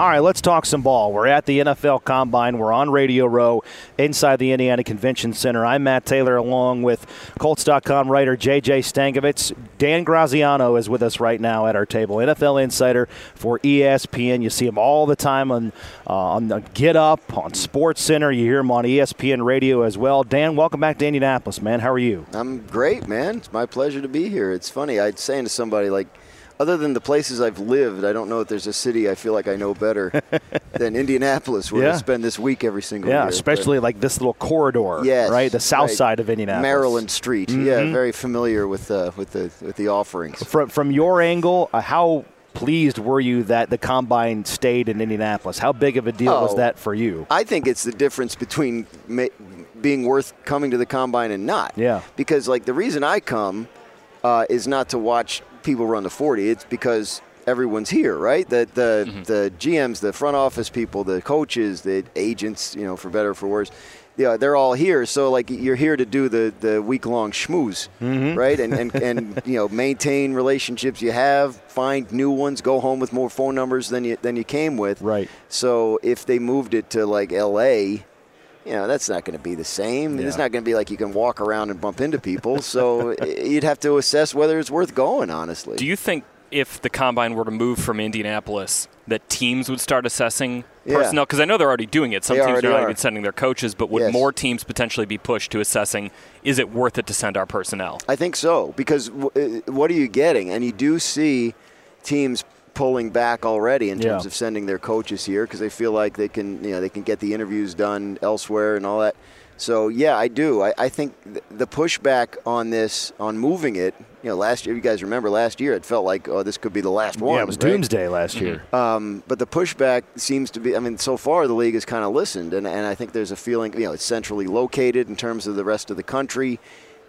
All right, let's talk some ball. We're at the NFL Combine. We're on Radio Row inside the Indiana Convention Center. I'm Matt Taylor along with Colts.com writer JJ Stankevitz. Dan Graziano is with us right now at our table, NFL insider for ESPN. You see him all the time on, uh, on the Get Up, on Sports Center. You hear him on ESPN radio as well. Dan, welcome back to Indianapolis, man. How are you? I'm great, man. It's my pleasure to be here. It's funny. I'd saying to somebody, like, other than the places I've lived, I don't know if there's a city I feel like I know better than Indianapolis, where Yeah. I spend this week every single Yeah, year. especially like this little corridor, Yes, right? The south right. side of Indianapolis. Maryland Street. Mm-hmm. Yeah, very familiar with uh, with the with the offerings. From, from your angle, uh, how pleased were you that the combine stayed in Indianapolis? How big of a deal was Oh. that for you? I think it's the difference between ma- being worth coming to the combine and not. Yeah. Because like the reason I come uh, is not to watch people run the 40. It's because everyone's here, right? The the mm-hmm. the GMs, the front office people, the coaches, the agents, you know, for better or for worse. Yeah, they're all here. So like you're here to do the, the week long schmooze, mm-hmm. right? And, and and you know maintain relationships you have, find new ones, go home with more phone numbers than you than you came with. Right. So if they moved it to like L.A., you know that's not going to be the same. It's not going to be like you can walk around and bump into people. So you'd have to assess whether it's worth going. Honestly, Do you think if the combine were to move from Indianapolis, that teams would start assessing Yeah. personnel? Because I know they're already doing it. Some they teams are not even sending their coaches, but would Yes. more teams potentially be pushed to assessing? Is it worth it to send our personnel? I think so because w- uh, what are you getting? And you do see teams pulling back already in terms Yeah. of sending their coaches here because they feel like they can, you know, they can get the interviews done elsewhere and all that. So yeah, I do. I, I think th- the pushback on this, on moving it, you know, last year, you guys remember last year, it felt like, oh, this could be the last one. yeah, it was right? doomsday last year. Um, but the pushback seems to be, I mean, so far the league has kind of listened, and, and I think there's a feeling, you know, it's centrally located in terms of the rest of the country.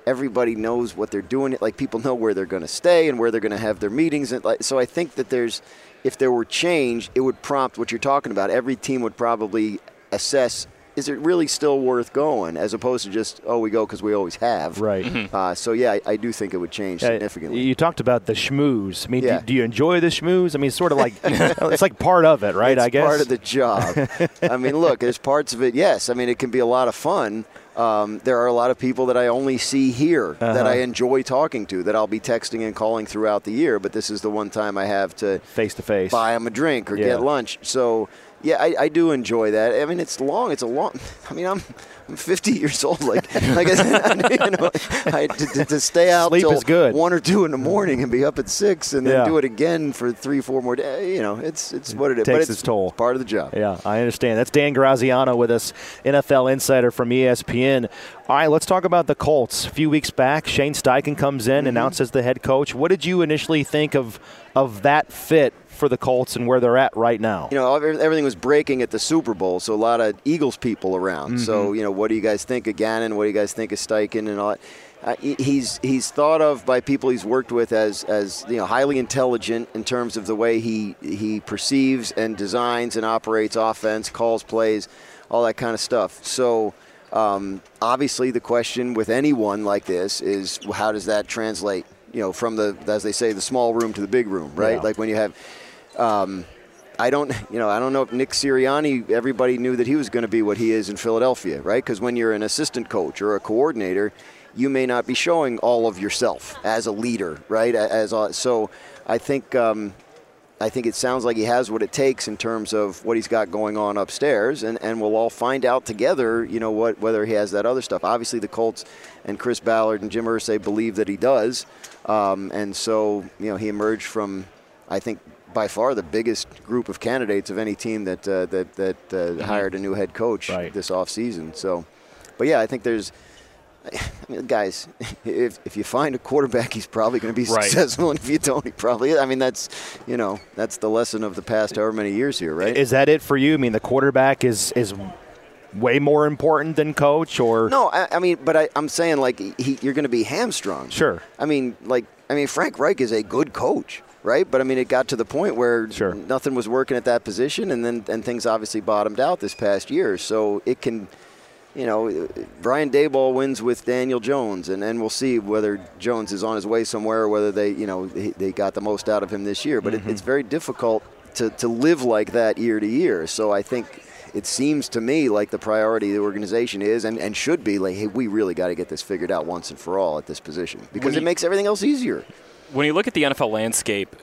Everybody knows what they're doing. Like people know where they're going to stay and where they're going to have their meetings. And like, so I think that there's, if there were change, it would prompt what you're talking about. Every team would probably assess. Is it really still worth going, as opposed to just oh we go because we always have, Right. Uh, so yeah, I, I do think it would change Uh, significantly. You talked about the schmooze. I mean, Yeah. do, do you enjoy the schmooze? I mean, it's sort of like it's like part of it, right? It's I guess part of the job. I mean, look, there's parts of it. Yes, I mean it can be a lot of fun. Um, there are a lot of people that I only see here that Uh-huh. I enjoy talking to that I'll be texting and calling throughout the year. But this is the one time I have to face to face. buy them a drink or Yeah. get lunch. So yeah, I, I do enjoy that. I mean, it's long. It's a long. I mean, I'm I'm 50 years old. Like like I said, you know, I, to, to- stay out Sleep till is good. one or two in the morning and be up at six and then Yeah. do it again for three, four more days. You know, it's it's what it is. takes but it's its toll. Part of the job. Yeah, I understand. That's Dan Graziano with us, NFL insider from ESPN. All right, let's talk about the Colts. A few weeks back, Shane Steichen comes in, mm-hmm. announced as the head coach. What did you initially think of of that fit for the Colts and where they're at right now? you know, everything was breaking at the Super Bowl, so a lot of Eagles people around. Mm-hmm. So, you know, what do you guys think of Gannon? What do you guys think of Steichen and all that? Uh, he's he's thought of by people he's worked with as as you know highly intelligent in terms of the way he he perceives and designs and operates offense, calls plays, all that kind of stuff. So. Um, obviously, the question with anyone like this is how does that translate? You know, from the as they say, the small room to the big room, right? Yeah. Like when you have I don't, you know, I don't know if Nick Sirianni. Everybody knew that he was going to be what he is in Philadelphia, right? Because when you're an assistant coach or a coordinator, you may not be showing all of yourself as a leader, right? As a, so, I think, um, I think it sounds like he has what it takes in terms of what he's got going on upstairs, and, and we'll all find out together, you know, what whether he has that other stuff. Obviously, the Colts and Chris Ballard and Jim Irsay believe that he does, um, and so you know he emerged from, I think, by far the biggest group of candidates of any team that uh, that that uh, hired a new head coach Right. this offseason. So, but yeah, I think there's. I mean, guys, if, if you find a quarterback, he's probably going to be Right. successful, and if you don't, he probably. I mean, that's you know that's the lesson of the past however many years here, right? Is that it for you? I mean, the quarterback is is way more important than coach, or no, I, I mean, but I, I'm saying like he, you're going to be hamstrung. Sure. I mean, like I mean, Frank Reich is a good coach, right? But I mean, it got to the point where Sure. nothing was working at that position, and then and things obviously bottomed out this past year. So it can, you know, Brian Daboll wins with Daniel Jones, and, and we'll see whether Jones is on his way somewhere or whether they, you know, they, got the most out of him this year. But Mm-hmm. it, it's very difficult to, to live like that year to year. So I think it seems to me like the priority of the organization is and, and should be like, hey, we really got to get this figured out once and for all at this position because you- it makes everything else easier. When you look at the NFL landscape,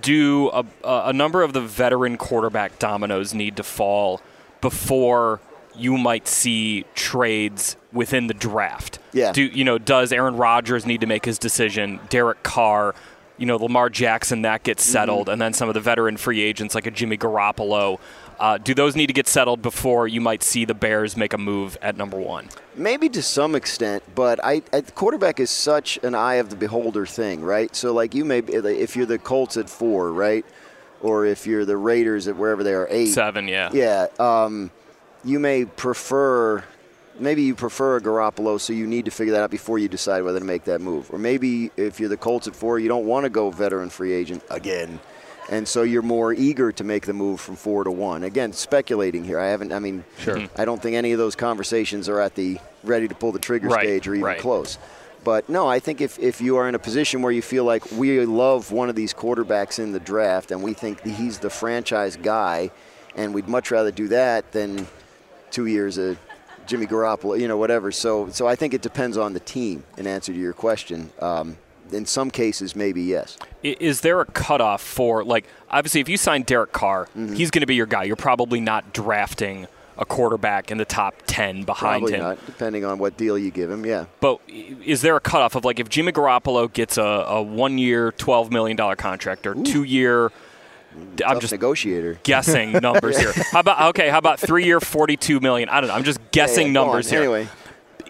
do a, a number of the veteran quarterback dominoes need to fall before you might see trades within the draft? Yeah. Do you know? Does Aaron Rodgers need to make his decision? Derek Carr, you know, Lamar Jackson that gets Mm-hmm. settled, and then some of the veteran free agents like a Jimmy Garoppolo. Uh, do those need to get settled before you might see the Bears make a move at number one? Maybe to some extent, but I, I quarterback is such an eye of the beholder thing, right? So like you may if you're the Colts at four, right, or if you're the Raiders at wherever they are eight, Seven, yeah. yeah, um, you may prefer. Maybe you prefer a Garoppolo, so you need to figure that out before you decide whether to make that move. Or maybe if you're the Colts at four, you don't want to go veteran free agent again, and so you're more eager to make the move from four to one. Again, speculating here. I haven't. I mean, Sure. I don't think any of those conversations are at the ready to pull the trigger Right, stage or even right. close. But no, I think if, if you are in a position where you feel like we love one of these quarterbacks in the draft and we think he's the franchise guy, and we'd much rather do that than two years of Jimmy Garoppolo, you know, whatever. So, so I think it depends on the team. In answer to your question, um, in some cases, maybe yes. Is there a cutoff for like obviously if you sign Derek Carr, Mm-hmm. he's going to be your guy. You're probably not drafting a quarterback in the top ten behind Probably him. not, depending on what deal you give him. Yeah. But is there a cutoff of like if Jimmy Garoppolo gets a, a one year, twelve million dollar contract or two year? I'm just negotiator. guessing numbers here. How about okay? How about three year, forty two million? I don't know. I'm just guessing Yeah, yeah, go on. numbers here. Anyway,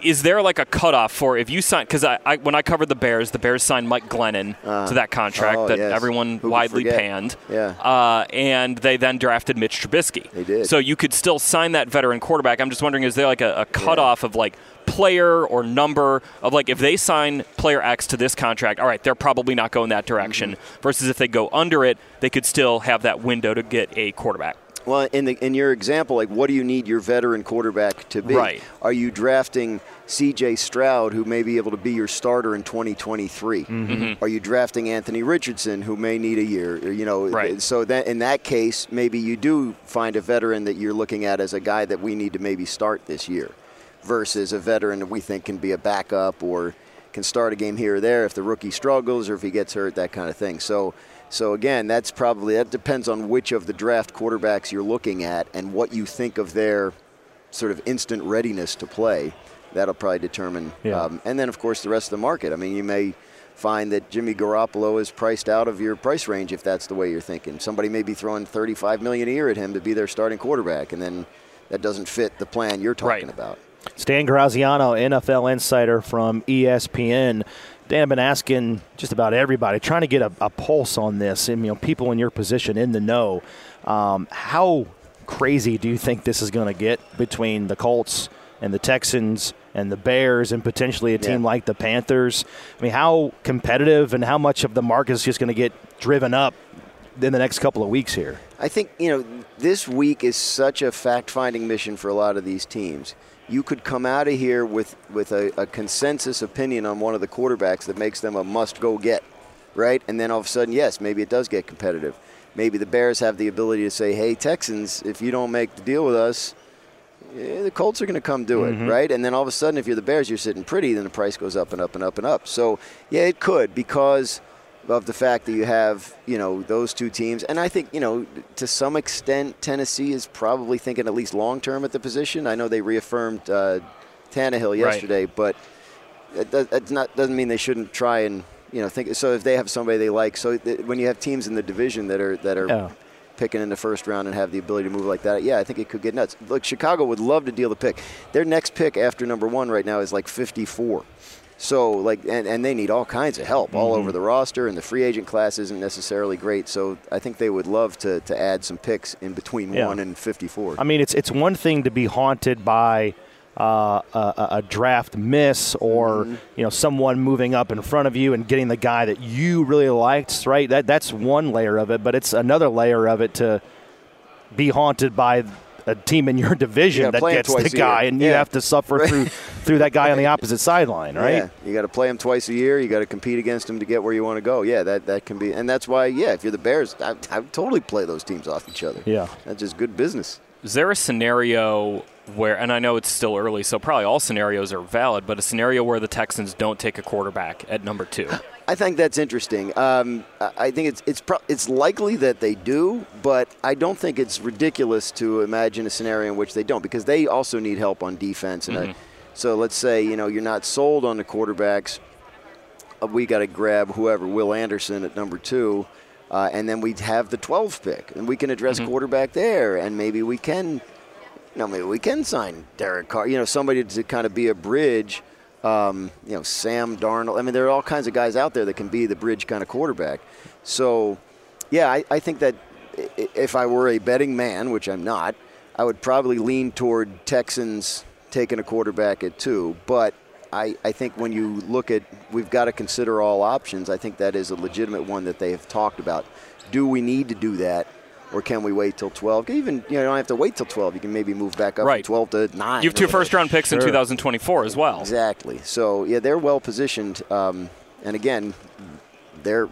is there like a cutoff for if you sign? Because I, I when I covered the Bears, the Bears signed Mike Glennon to that contract Oh, that yes. everyone Who widely panned. Yeah. Uh, and they then drafted Mitch Trubisky. They did. So you could still sign that veteran quarterback. I'm just wondering, is there like a, a cutoff of like player or number of like if they sign player X to this contract, all right, they're probably not going that direction. Mm-hmm. Versus if they go under it, they could still have that window to get a quarterback. Well, in the in your example, like what do you need your veteran quarterback to be? Right. Are you drafting C.J. Stroud, who may be able to be your starter in 2023? Mm-hmm. Are you drafting Anthony Richardson, who may need a year? You know, Right. so that in that case, maybe you do find a veteran that you're looking at as a guy that we need to maybe start this year, versus a veteran that we think can be a backup or can start a game here or there if the rookie struggles or if he gets hurt, that kind of thing. So. So again, that's probably that depends on which of the draft quarterbacks you're looking at and what you think of their sort of instant readiness to play. That'll probably determine. Yeah. Um, and then of course the rest of the market. I mean, you may find that Jimmy Garoppolo is priced out of your price range if that's the way you're thinking. Somebody may be throwing 35 million a year at him to be their starting quarterback, and then that doesn't fit the plan you're talking Right. about. Dan Graziano, NFL insider from ESPN. Dan, I've been asking just about everybody, trying to get a, a pulse on this, and you know, people in your position in the know. Um, how crazy do you think this is going to get between the Colts and the Texans and the Bears, and potentially a team Yeah. like the Panthers? I mean, how competitive and how much of the market is just going to get driven up in the next couple of weeks here? I think you know this week is such a fact-finding mission for a lot of these teams. You could come out of here with with a, a consensus opinion on one of the quarterbacks that makes them a must-go get, right? And then all of a sudden, yes, maybe it does get competitive. Maybe the Bears have the ability to say, "Hey, Texans, if you don't make the deal with us, eh, the Colts are going to come do it, right? And then all of a sudden, if you're the Bears, you're sitting pretty. Then the price goes up and up and up and up. So yeah, it could because of the fact that you have you know those two teams, and I think you know to some extent Tennessee is probably thinking at least long term at the position. I know they reaffirmed uh, Tannehill yesterday, but it doesn't doesn't mean they shouldn't try and you know think. So if they have somebody they like, so th- when you have teams in the division that are that are Yeah. picking in the first round and have the ability to move like that, yeah, I think it could get nuts. Look, Chicago would love to deal the pick. Their next pick after number one right now is like 54. So like, and, and they need all kinds of help all over the roster, and the free agent class isn't necessarily great. So I think they would love to, to add some picks in between Yeah. one and 54. I mean, it's it's one thing to be haunted by uh, a, a- a draft miss or you know someone moving up in front of you and getting the guy that you really liked, right? That that's one layer of it, but it's another layer of it to be haunted by a team in your division that gets the guy, and you have to suffer right. through through that guy on the opposite sideline, right? Yeah, you got to play him twice a year. You got to compete against him to get where you want to go. Yeah, that that can be, and that's why. Yeah, if you're the Bears, I, I would totally play those teams off each other. Yeah, that's just good business. Is there a scenario where, and I know it's still early, so probably all scenarios are valid, but a scenario where the Texans don't take a quarterback at number two? I think that's interesting. Um, I think it's it's pro- it's likely that they do, but I don't think it's ridiculous to imagine a scenario in which they don't, because they also need help on defense. And mm-hmm. I, so let's say you know you're not sold on the quarterbacks. Uh, we got to grab whoever Will Anderson at number two, uh, and then we have the 12th pick, and we can address mm-hmm. quarterback there, and maybe we can you know, maybe we can sign Derek Carr. You know, somebody to kind of be a bridge. Um, you know, Sam Darnold. I mean, there are all kinds of guys out there that can be the bridge kind of quarterback. So, yeah, I, I think that if I were a betting man, which I'm not, I would probably lean toward Texans taking a quarterback at two. But I, I think when you look at, we've got to consider all options. I think that is a legitimate one that they have talked about. Do we need to do that? Or can we wait till 12? Even you know, you don't have to wait till 12. You can maybe move back up right. from 12 to 9. You have two first round picks sure. in 2024 as well. Exactly. So yeah, they're well positioned. Um, and again, they're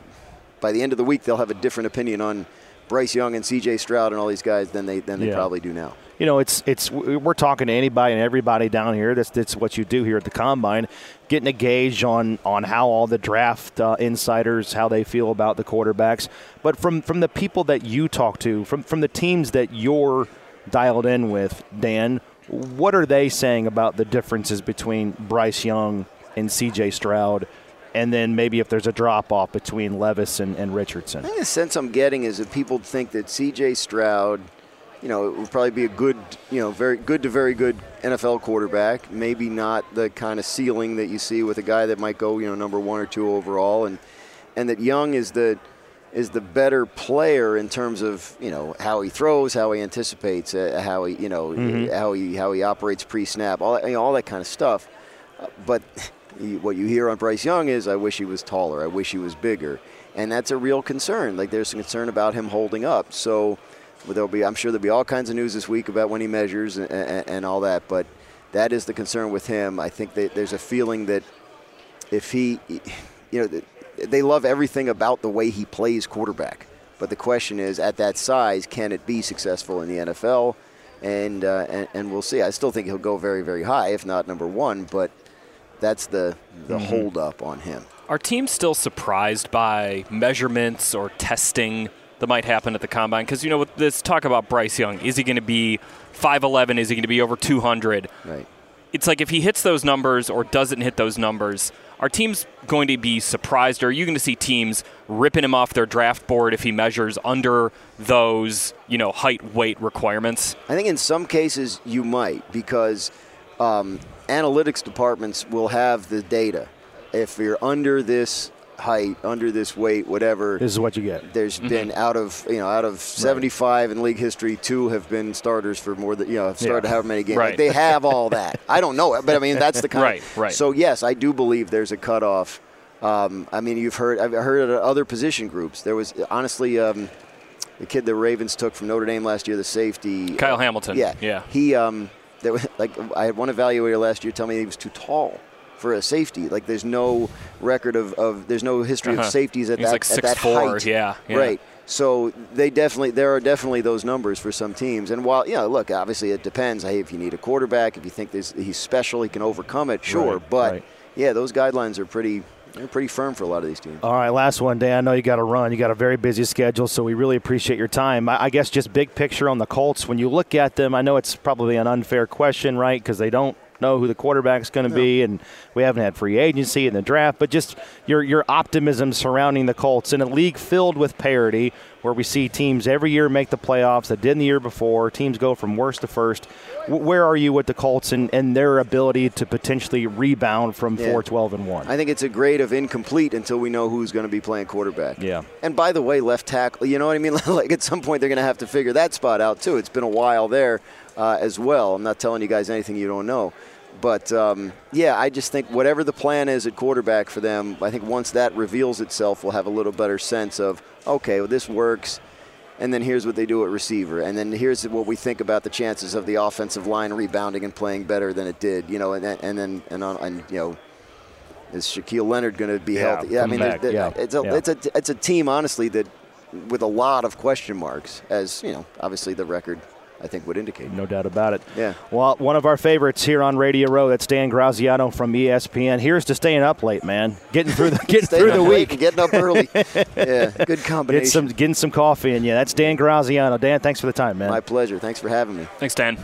by the end of the week they'll have a different opinion on Bryce Young and C.J. Stroud and all these guys than they than they yeah. probably do now you know, it's it's we're talking to anybody and everybody down here. That's that's what you do here at the combine, getting a gauge on on how all the draft uh, insiders how they feel about the quarterbacks. But from from the people that you talk to, from from the teams that you're dialed in with, Dan, what are they saying about the differences between Bryce Young and C.J. Stroud? and then maybe if there's a drop off between Levis and, and Richardson. I think the sense I'm getting is that people think that C.J. Stroud you know, it would probably be a good, you know, very good to very good NFL quarterback. Maybe not the kind of ceiling that you see with a guy that might go, you know, number one or two overall, and and that Young is the is the better player in terms of you know how he throws, how he anticipates, uh, how he you know mm-hmm. how he how he operates pre-snap, all that, you know, all that kind of stuff. Uh, but what you hear on Bryce Young is, I wish he was taller, I wish he was bigger, and that's a real concern. Like there's a concern about him holding up. So there'll be, I'm sure there'll be all kinds of news this week about when he measures and, and, and all that. But that is the concern with him. I think that there's a feeling that if he, you know, they love everything about the way he plays quarterback. But the question is, at that size, can it be successful in the NFL? And, uh, and, and we'll see. I still think he'll go very very high, if not number one. But that's the the mm-hmm. hold up on him. Are teams still surprised by measurements or testing that might happen at the combine? Because you know, this talk about Bryce Young, is he going to be 5'11"? Is he going to be over 200? Right. It's like if he hits those numbers or doesn't hit those numbers, are teams going to be surprised, or are you going to see teams ripping him off their draft board if he measures under those, you know, height weight requirements? I think in some cases you might because um, analytics departments will have the data. If you're under this height, under this weight, whatever. This is what you get. There's mm-hmm. been out of you know out of 75 right. in league history, two have been starters for more than you know have started yeah. however many games. Right. Like they have all that. I don't know it, but I mean that's the kind. right. Of, right. So yes, I do believe there's a cutoff. Um, I mean, you've heard I've heard it at other position groups. There was honestly. Um, the kid the Ravens took from Notre Dame last year, the safety, Kyle Hamilton. Yeah, yeah. He, um, there was, like, I had one evaluator last year tell me he was too tall for a safety. Like there's no record of, of there's no history uh-huh. of safeties at He's that like at that four, height. Yeah, yeah, right. So they definitely there are definitely those numbers for some teams. And while you know, look, obviously it depends. Hey, if you need a quarterback, if you think he's special, he can overcome it. Sure, right, but right. yeah, those guidelines are pretty they're pretty firm for a lot of these teams. All right, last one, Dan. I know you got to run. You got a very busy schedule, so we really appreciate your time. I guess just big picture on the Colts. When you look at them, I know it's probably an unfair question, right? Because they don't know who the quarterback's going to no. be, and we haven't had free agency in the draft. But just your your optimism surrounding the Colts in a league filled with parity, where we see teams every year make the playoffs that didn't the year before. Teams go from worst to first. Where are you with the Colts and, and their ability to potentially rebound from yeah. 4 12 and 1? I think it's a grade of incomplete until we know who's going to be playing quarterback. Yeah. And by the way, left tackle, you know what I mean? like at some point they're going to have to figure that spot out too. It's been a while there uh, as well. I'm not telling you guys anything you don't know. But um, yeah, I just think whatever the plan is at quarterback for them, I think once that reveals itself, we'll have a little better sense of okay, well, this works. and then here's what they do at receiver, and then here's what we think about the chances of the offensive line rebounding and playing better than it did, you know, and, then- and then and on and you know. Is Shaquille Leonard going to be Yeah, healthy? Yeah, I mean, there- yeah, it's a yeah. it's a it's a team honestly that with a lot of question marks, as you know, obviously the record I think would indicate. No doubt about it. Yeah. Well, one of our favorites here on Radio Row, that's Dan Graziano from ESPN. Here's to staying up late, man. Getting through the getting through the week. getting up early. yeah, good combination. Get some getting some coffee in you. That's Dan Graziano. Dan, thanks for the time, man. My pleasure. Thanks for having me. Thanks, Dan.